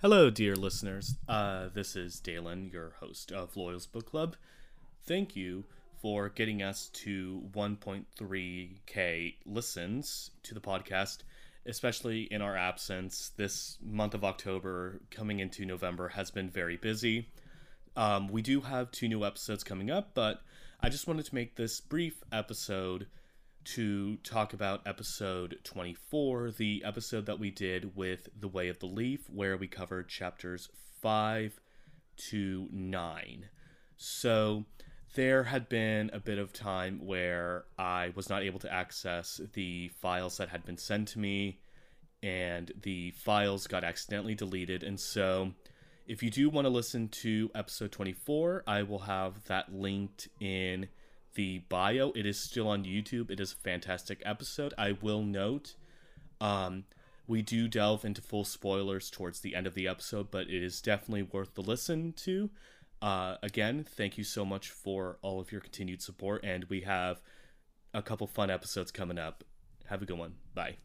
Hello, dear listeners. Uh, this is Dalen, your host of Loyals Book Club. Thank you for getting us to 1.3k listens to the podcast, especially in our absence. This month of October, coming into November, has been very busy. Um, we do have two new episodes coming up, but I just wanted to make this brief episode to talk about episode 24, the episode that we did with The Way of the Leaf, where we covered chapters 5 to 9. So there had been a bit of time where I was not able to access the files that had been sent to me, and the files got accidentally deleted. And so if you do want to listen to episode 24, I will have that linked in the bio. It is still on YouTube. It is a fantastic episode. I will note, um, we do delve into full spoilers towards the end of the episode, but it is definitely worth the listen to. Uh, again, thank you so much for all of your continued support, and we have a couple fun episodes coming up. Have a good one. Bye.